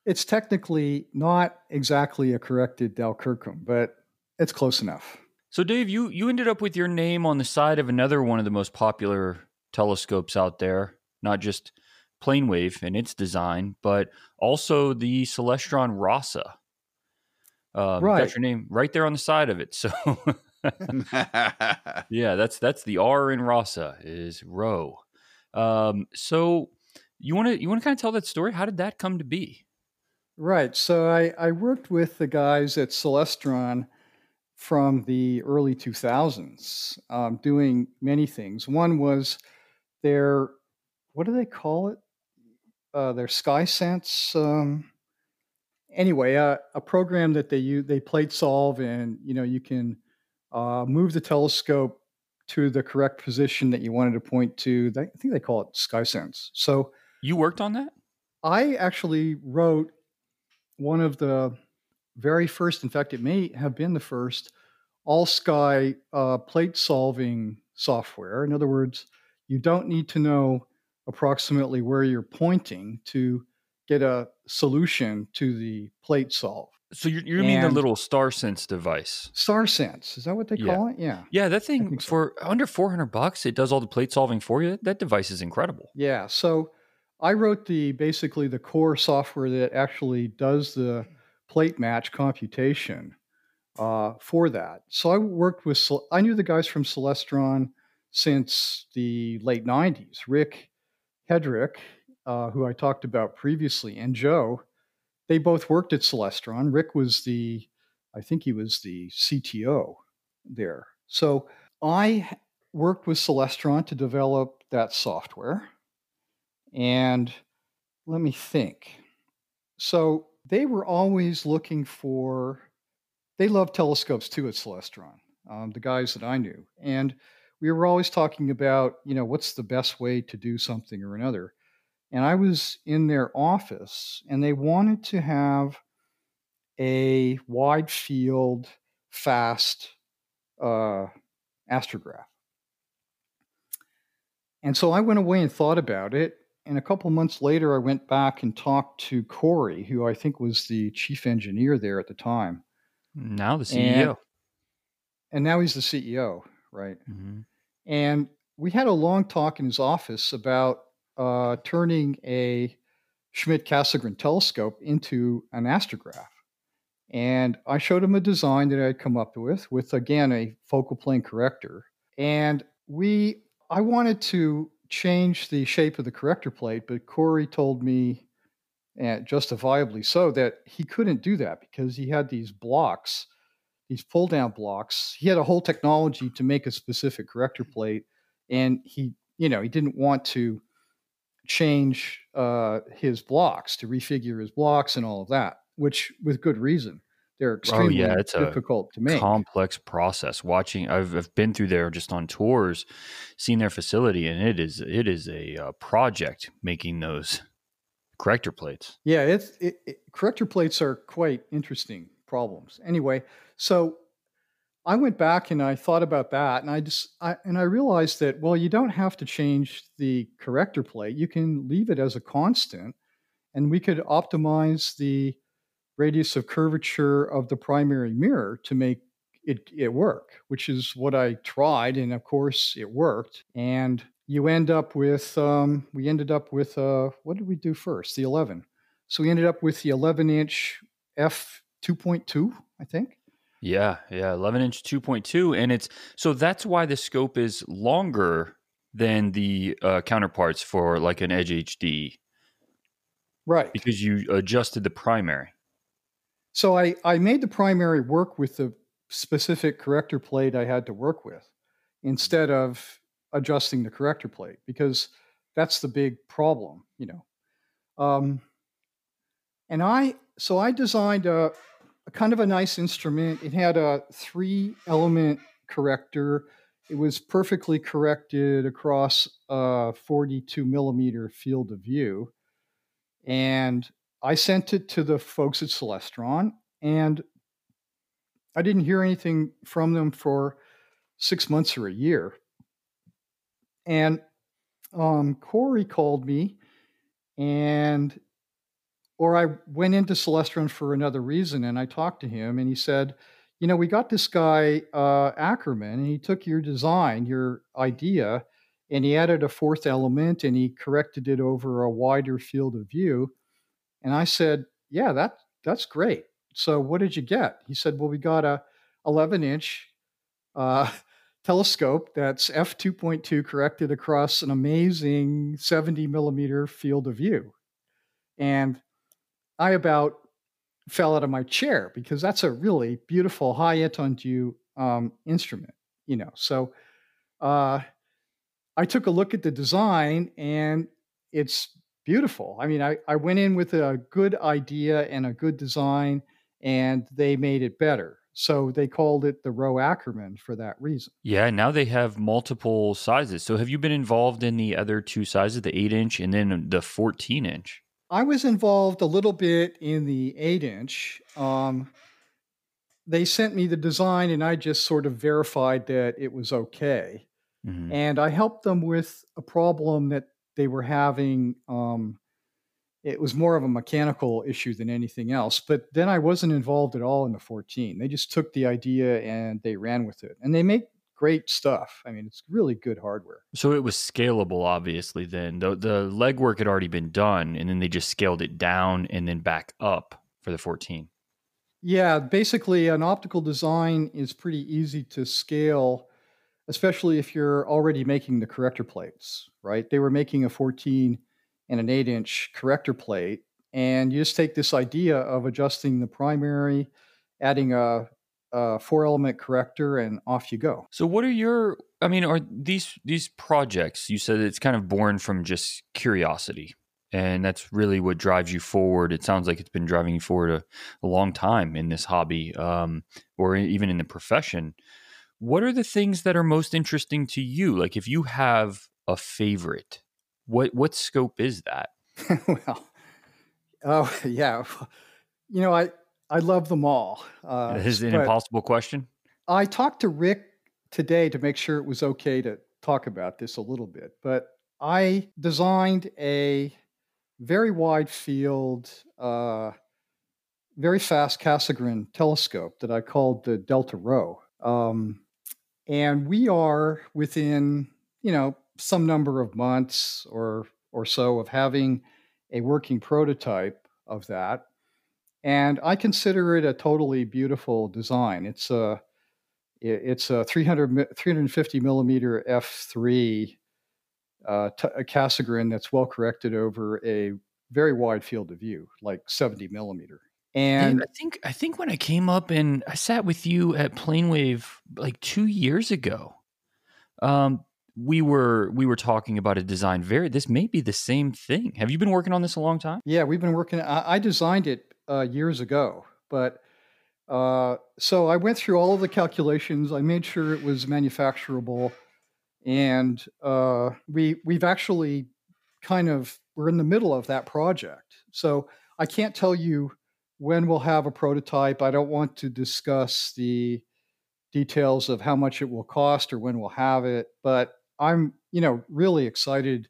it's technically not exactly a corrected Dall Kirkham, but it's close enough. So, Dave, you you ended up with your name on the side of another one of the most popular telescopes out there, not just Planewave and its design, but also the Celestron Rasa. Um, Right. Got your name right there on the side of it. So, [laughs] yeah, that's that's the R in Rasa is Rowe. Um, so, you want to you want to kind of tell that story? How did that come to be? Right. So I, I worked with the guys at Celestron from the early 2000s, um, doing many things. One was their, what do they call it? Uh, their SkySense. Um, anyway, uh, a program that they use, they plate solve, and you know you can uh, move the telescope to the correct position that you wanted to point to. I think they call it SkySense. So You worked on that? I actually wrote one of the very first, in fact, it may have been the first all sky uh, plate solving software. In other words, you don't need to know approximately where you're pointing to get a solution to the plate solve. So you you mean the little Star Sense device? Star Sense, is that what they Yeah. call it? Yeah. Yeah, that thing so. for under 400 bucks, it does all the plate solving for you. That device is incredible. Yeah. So I wrote the basically the core software that actually does the plate match computation uh, for that. So I worked with I knew the guys from Celestron since the late '90s. Rick Hedrick, uh, who I talked about previously, and Joe. They both worked at Celestron. Rick was the, I think he was the CTO there. So I worked with Celestron to develop that software. And let me think. So they were always looking for, they love telescopes too at Celestron, um, the guys that I knew. And we were always talking about, you know, what's the best way to do something or another. And I was in their office and they wanted to have a wide field, fast uh, astrograph. And so I went away and thought about it. And a couple months later, I went back and talked to Corey, who I think was the chief engineer there at the time. Now the E And- CEO. And now he's the CEO, right? Mhm. And we had a long talk in his office about uh, turning a Schmidt Cassegrain telescope into an astrograph. And I showed him a design that I had come up with, with again a focal plane corrector. And we, I wanted to change the shape of the corrector plate, but Corey told me, and justifiably so, that he couldn't do that because he had these blocks, these pull down blocks. He had a whole technology to make a specific corrector plate, and he, you know, he didn't want to change uh, his blocks to refigure his blocks and all of that, which with good reason. They're extremely oh, yeah, it's difficult to make. Complex process. Watching, I've, I've been through there just on tours, seen their facility, and it is it is a uh, project making those corrector plates. Yeah, it's it, it, corrector plates are quite interesting problems. Anyway, so I went back and I thought about that, and I just I, and I realized that well, you don't have to change the corrector plate. You can leave it as a constant, and we could optimize the radius of curvature of the primary mirror to make it, it work, which is what I tried, and of course it worked. And you end up with um, we ended up with uh, what did we do first? The 11. So we ended up with the 11 inch f 2.2, I think. Yeah, yeah, 11 inch 2.2, and it's so that's why the scope is longer than the uh, counterparts for like an Edge HD, right? Because you adjusted the primary. So I I made the primary work with the specific corrector plate I had to work with, instead of adjusting the corrector plate because that's the big problem, you know. Um, and I so I designed a a kind of a nice instrument. It had a three element corrector. It was perfectly corrected across a 42 millimeter field of view. And I sent it to the folks at Celestron, and I didn't hear anything from them for six months or a year. And um, Corey called me and or I went into Celestron for another reason and I talked to him and he said, you know, we got this guy, uh, Ackermann, and he took your design, your idea, and he added a fourth element and he corrected it over a wider field of view. And I said, yeah, that that's great. So what did you get? He said, well, we got a 11 inch uh, [laughs] telescope that's f2.2 corrected across an amazing 70 millimeter field of view. And I about fell out of my chair because that's a really beautiful high étendue um, instrument, you know. So uh, I took a look at the design and it's beautiful. I mean, I, I went in with a good idea and a good design and they made it better. So they called it the Rowe Ackermann for that reason. Yeah, now they have multiple sizes. So have you been involved in the other two sizes, the 8 inch and then the 14 inch? I was involved a little bit in the eight inch. Um, they sent me the design, and I just sort of verified that it was okay. Mm-hmm. And I helped them with a problem that they were having. Um, it was more of a mechanical issue than anything else. But then I wasn't involved at all in the 14. They just took the idea and they ran with it. And they make great stuff. I mean, it's really good hardware. So it was scalable, obviously. Then the the legwork had already been done, and then they just scaled it down and then back up for the 14. Yeah, basically, an optical design is pretty easy to scale, especially if you're already making the corrector plates. Right? They were making a 14 and an 8 inch corrector plate, and you just take this idea of adjusting the primary, adding a uh, four element corrector and off you go. So what are your I mean are these these projects you said it's kind of born from just curiosity and that's really what drives you forward. It sounds like it's been driving you forward a, a long time in this hobby um, or even in the profession. What are the things that are most interesting to you? Like if you have a favorite, what what scope is that? [laughs] well, oh [laughs] yeah, you know I I love them all. Uh, is it an impossible question? I talked to Rick today to make sure it was okay to talk about this a little bit, but I designed a very wide field, uh, very fast Cassegrain telescope that I called the Delta Rho. Um, and we are within, you know, some number of months or or so of having a working prototype of that and I consider it a totally beautiful design. It's a it's a 300 350 millimeter f3 uh, t- a Cassegrain that's well corrected over a very wide field of view, like 70 millimeter. And I think I think when I came up and I sat with you at Planewave like two years ago, um, we were we were talking about a design very this may be the same thing have you been working on this a long time yeah we've been working i, I designed it uh, years ago but uh, so i went through all of the calculations i made sure it was manufacturable and uh, we we've actually kind of we're in the middle of that project so i can't tell you when we'll have a prototype i don't want to discuss the details of how much it will cost or when we'll have it but I'm, you know, really excited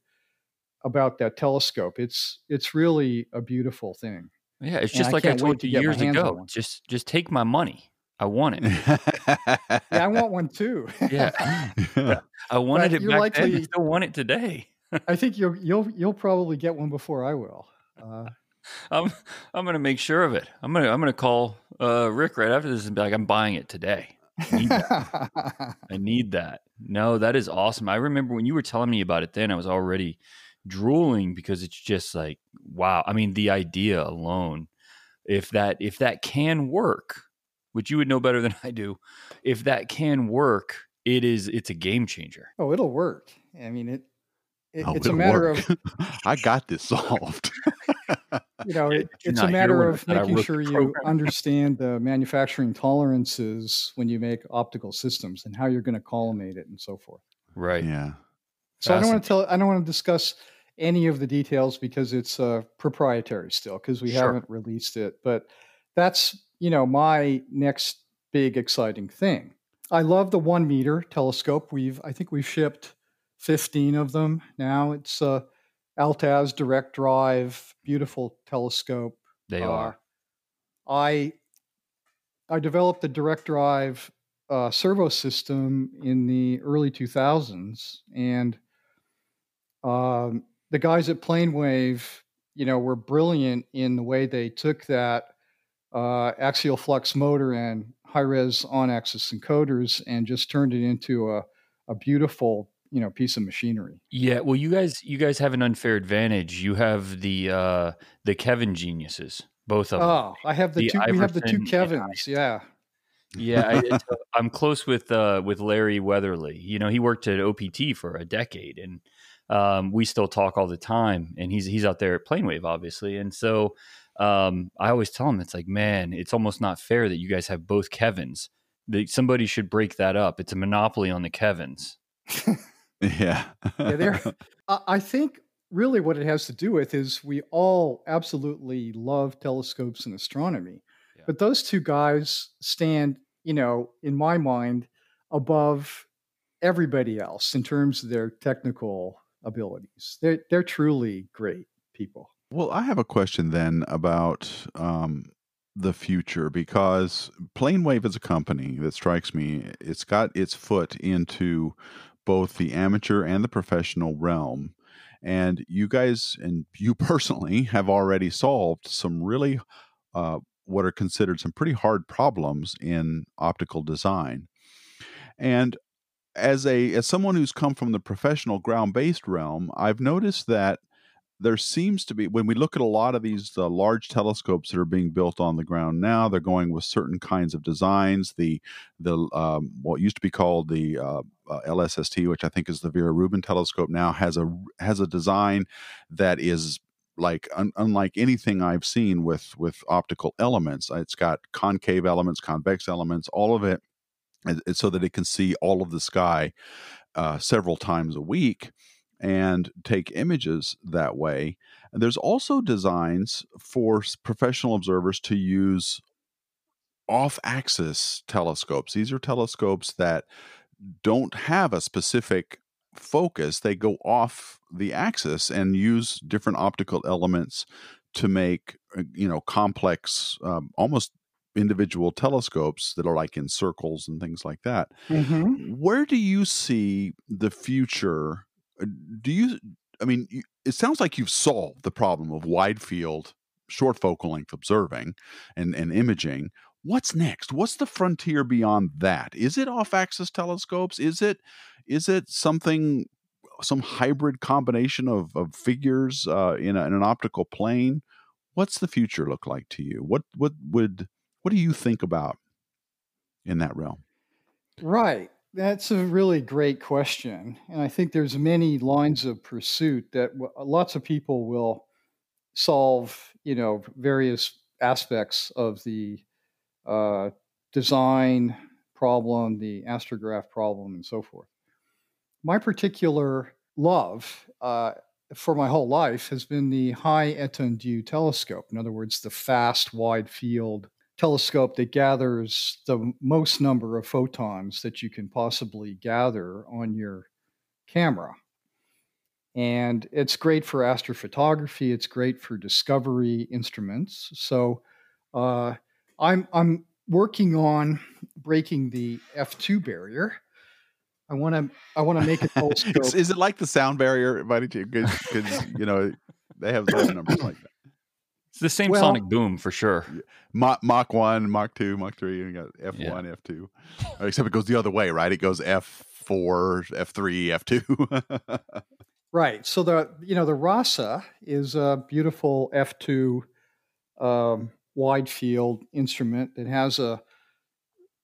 about that telescope. It's it's really a beautiful thing. Yeah, it's just and like I, I told you years ago. Just just take my money. I want it. yeah, I [laughs] want one too. yeah. [laughs] [laughs] I wanted but it back likely, then. I still want it today. I think you'll you'll you'll probably get one before I will. Uh, I'm I'm gonna make sure of it. I'm gonna I'm gonna call uh, Rick right after this and be like, I'm buying it today. I need. I need that. No, that is awesome. I remember when you were telling me about it then, I was already drooling because it's just like, wow. I mean, the idea alone, if that if that can work, which you would know better than [laughs] I do, if that can work, it is it's a game changer. Oh, it'll work. I mean, it, it oh, it's a matter work. of [laughs] I got this solved. [laughs] you know, it, it's a matter of making sure you understand the manufacturing tolerances when you make optical systems and how you're going to collimate it and so forth. Right. Yeah. So I don't want to tell. I don't want to discuss any of the details because it's uh, proprietary still because we sure. haven't released it. But that's you know my next big exciting thing. I love the one meter telescope. We've I think we've shipped 15 of them now. It's uh, Altaz direct drive, beautiful telescope. They uh, are. I I developed the direct drive uh, servo system in the early 2000s, and um, the guys at PlaneWave, you know, were brilliant in the way they took that uh, axial flux motor and high res on axis encoders and just turned it into a, a beautiful you know piece of machinery. Yeah, well, you guys you guys have an unfair advantage. You have the uh the Kevin geniuses, both of them. Oh, I have the, the two. Ivarsen we have the two Kevins. Yeah. Yeah, I, am [laughs] close with uh, with Larry Weatherly. You know, he worked at OPT for a decade, and um, we still talk all the time. And he's he's out there at PlaneWave, obviously. And so um, I always tell him, it's like, man, it's almost not fair that you guys have both Kevins. That somebody should break that up. It's a monopoly on the Kevins. [laughs] Yeah. yeah, there. I think really what it has to do with is we all absolutely love telescopes and astronomy, yeah. but those two guys stand, you know, in my mind, above everybody else in terms of their technical abilities. They're they're truly great people. Well, I have a question then about um, the future because PlaneWave is a company that strikes me. It's got its foot into both the amateur and the professional realm. And you guys and you [laughs] personally have already solved some really uh, what are considered some pretty hard problems in optical design. And as a as someone who's come from the professional ground based realm, I've noticed that there seems to be when we look at a lot of these uh, large telescopes that are being built on the ground now they're going with certain kinds of designs the the um, what used to be called the uh, uh, LSST which I think is the Vera Rubin telescope now has a has a design that is like un- unlike anything I've seen with with optical elements. It's got concave elements convex elements all of it so that it can see all of the sky uh, several times a week and take images that way. And there's also designs for professional observers to use off axis telescopes. These are telescopes that don't have a specific focus, they go off the axis and use different optical elements to make uh, you know complex um, almost individual telescopes that are like in circles and things like that mm-hmm. where do you see the future? Uh, do you i mean it sounds like you've solved the problem of wide field short focal length observing and, and imaging. What's next? What's the frontier beyond that? Is it off axis telescopes? Is it is it something some hybrid combination of, of figures uh, in, a, in an optical plane? What's the future look like to you? What what would what do you think about in that realm right That's a really great question, and I think there's many lines of pursuit that w- lots of people will solve. You know, various aspects of the uh, design problem, the astrograph problem, and so forth. My particular love uh, for my whole life has been the high étendue telescope. In other words, the fast, wide field telescope that gathers the most number of photons that you can possibly gather on your camera. And it's great for astrophotography. It's great for discovery instruments. So uh, I'm I'm working on breaking the F2 barrier. I want to I want to make a [laughs] telescope. is it like the sound barrier, Because you know they have those numbers like that. It's the same well, sonic boom for sure. Mach, Mach 1, Mach 2, Mach 3, and you got F1, yeah. F2. Except it goes the other way, right? It goes F4, F3, F2. right. So the you know the Rasa is a beautiful F2 um, wide field instrument that has a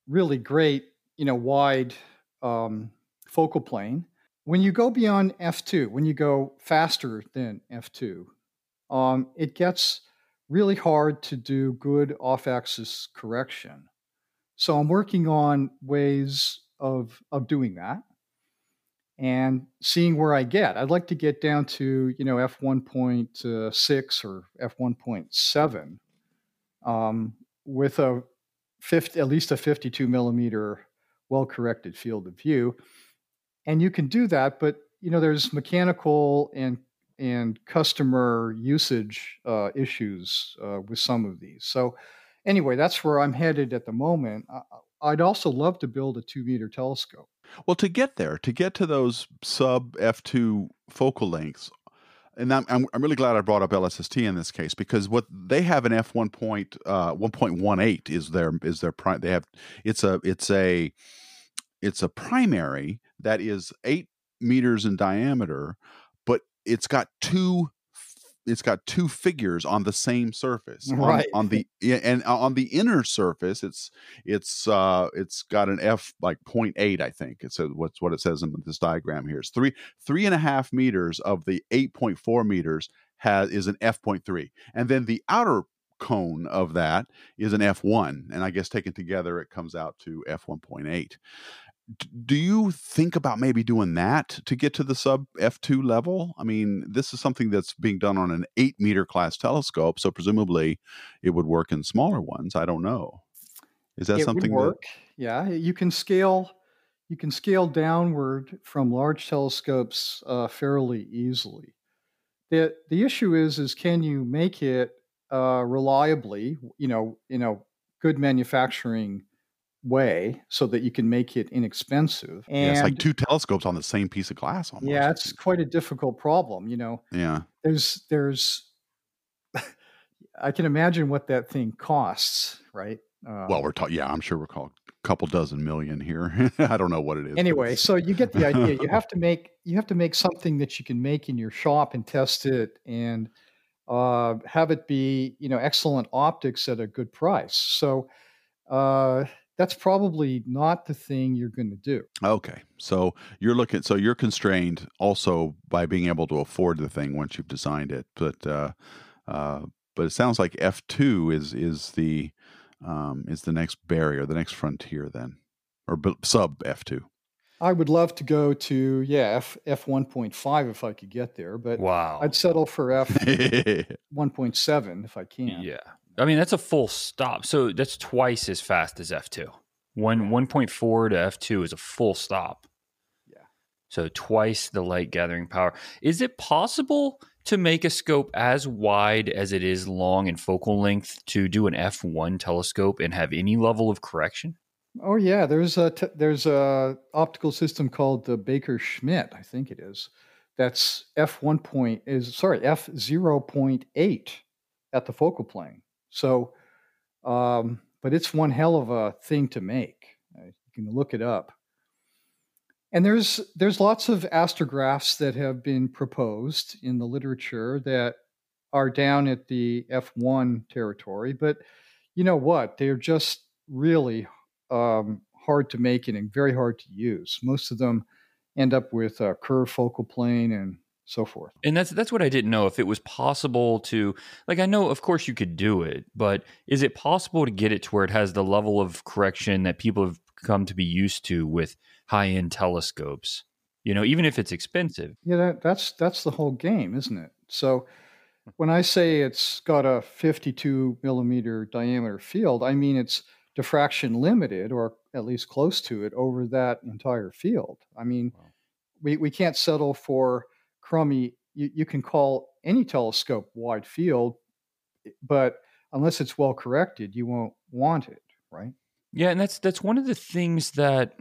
really great, you know, wide um, focal plane. When you go beyond F2, when you go faster than F2, um, it gets really hard to do good off axis correction. So I'm working on ways of, of doing that and seeing where I get. I'd like to get down to, you know, f1.6 or f1.7 um, with a 50, at least a 52 millimeter well corrected field of view. And you can do that, but you know, there's mechanical and and customer usage uh, issues uh, with some of these. So, anyway, that's where I'm headed at the moment. I'd also love to build a two meter telescope. Well, to get there, to get to those sub f2 focal lengths, and I'm, I'm, I'm really glad I brought up LSST in this case because what they have an f1 point uh, 1.18 is their is their prime they have it's a it's a it's a primary that is eight meters in diameter it's got two it's got two figures on the same surface [laughs] right. on, on the and on the inner surface it's it's uh it's got an f like 0.8 i think. It's a, what's what it says in this diagram here it's three three and a half meters of the 8.4 meters has is an f.3 and then the outer cone of that is an f1 and i guess taken together it comes out to f1.8 do you think about maybe doing that to get to the sub f2 level? I mean this is something that's being done on an 8 meter class telescope so presumably it would work in smaller ones i don't know. Is that it something would work that... yeah you can scale you can scale downward from large telescopes uh, fairly easily. The the issue is is can you make it uh, reliably you know you know good manufacturing way so that you can make it inexpensive. And yeah, it's like two telescopes on the same piece of glass almost. Yeah, it's quite a difficult problem, you know. Yeah. There's there's [laughs] I can imagine what that thing costs, right? Um, well, we're talking. Yeah, I'm sure we're called a couple dozen million here. [laughs] I don't know what it is. Anyway, so you get the idea. You have to [laughs] make you have to make something that you can make in your shop and test it and uh, have it be you know excellent optics at a good price. So uh, that's probably not the thing you're going to do. Okay. So you're looking so you're constrained also by being able to afford the thing once you've designed it. But uh, uh, but it sounds like F2 is is the um, is the next barrier, the next frontier then. Or b- sub F2. I would love to go to yeah F F one point five if I could get there, but wow, I'd settle for F [laughs] one point seven if I can. Yeah, I mean, that's a full stop. So that's twice as fast as F2. One 1.4 to F2 is a full stop. Yeah. So twice the light gathering power. Is it possible to make a scope as wide as it is long in focal length to do an F1 telescope and have any level of correction? Oh yeah, there's a t- there's a optical system called the Baker Schmidt, I think it is. That's f1 point is sorry f 0.8 at the focal plane. So, um, but it's one hell of a thing to make. Uh, you can look it up. And there's there's lots of astrographs that have been proposed in the literature that are down at the F1 territory, but you know what? They're just really um, hard to make and very hard to use. Most of them end up with a curved focal plane and so forth. And that's that's what I didn't know if it was possible to like I know of course you could do it, but is it possible to get it to where it has the level of correction that people have come to be used to with high-end telescopes? You know, even if it's expensive. Yeah, that, that's that's the whole game, isn't it? So when I say it's got a 52 millimeter diameter field, I mean it's diffraction limited or at least close to it over that entire field. I mean, wow. we, we can't settle for crummy. You, you can call any telescope wide field, but unless it's well corrected, you won't want it, right? Yeah, and that's that's one of the things that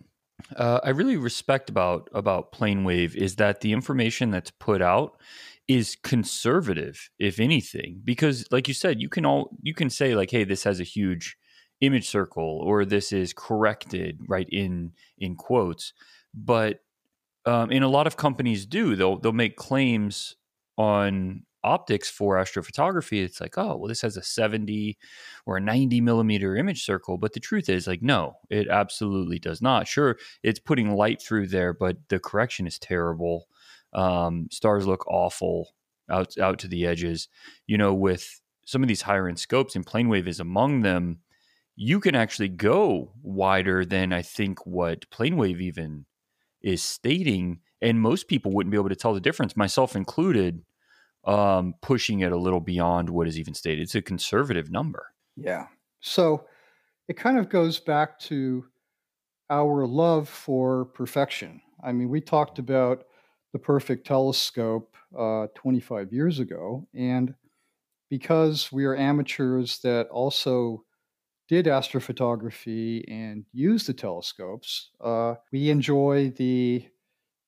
uh, I really respect about about PlaneWave is that the information that's put out is conservative, if anything, because like you said, you can all you can say like, hey, this has a huge image circle or this is corrected right in in quotes, but um, and a lot of companies do. They'll they'll make claims on optics for astrophotography. It's like oh well this has a 70 or a 90 millimeter image circle. But the truth is like no it absolutely does not. Sure it's putting light through there but the correction is terrible. Um, stars look awful out out to the edges. You know with some of these higher end scopes and planewave is among them you can actually go wider than i think what planewave even is stating and most people wouldn't be able to tell the difference myself included um, pushing it a little beyond what is even stated. It's a conservative number. Yeah. So it kind of goes back to our love for perfection. I mean, we talked about the perfect telescope uh, 25 years ago, and because we are amateurs that also did astrophotography and used the telescopes, uh, we enjoy the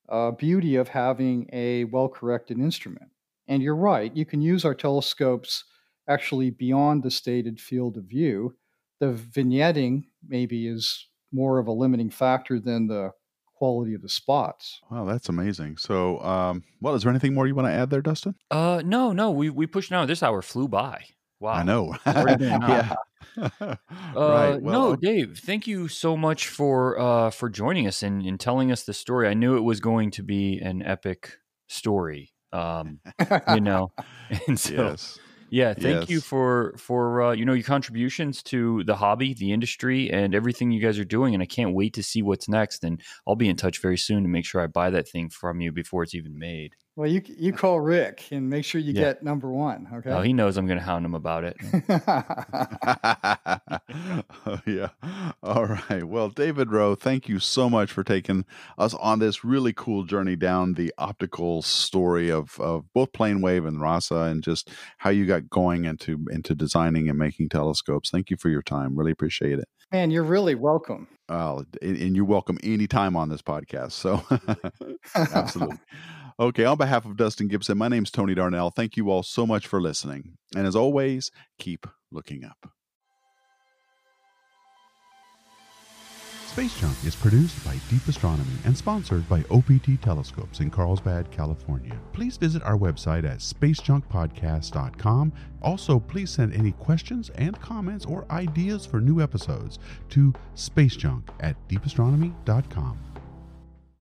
uh, beauty of having a well corrected instrument. And you're right, you can use our telescopes actually beyond the stated field of view. The vignetting maybe is more of a limiting factor than the quality of the spots. Wow, that's amazing. So, um, well, is there anything more you want to add there, Dustin? Uh, no, no, we we pushed now. This hour flew by. Wow, I know. [laughs] yeah. [laughs] uh, right. Well, no, Dave, thank you so much for uh, for joining us and, and telling us the story. I knew it was going to be an epic story um, you know, [laughs] and so yes. yeah, thank yes. you for for uh, you know your contributions to the hobby, the industry, and everything you guys are doing. And I can't wait to see what's next. And I'll be in touch very soon to make sure I buy that thing from you before it's even made. Well, you you call Rick and make sure you yeah. get number one. Okay. Oh, he knows I'm going to hound him about it. oh, [laughs] [laughs] yeah. All right. Well, David Rowe, thank you so much for taking us on this really cool journey down the optical story of, of both Plane Wave and Rasa, and just how you got going into into designing and making telescopes. Thank you for your time. Really appreciate it. Man, you're really welcome. Uh, and you're welcome anytime on this podcast. So, [laughs] absolutely. Okay, on behalf of Dustin Gibson, my name is Tony Darnell. Thank you all so much for listening. And as always, keep looking up. Space Junk is produced by Deep Astronomy and sponsored by OPT Telescopes in Carlsbad, California. Please visit our website at spacejunkpodcast.com. Also, please send any questions and comments or ideas for new episodes to spacejunk at deepastronomy.com.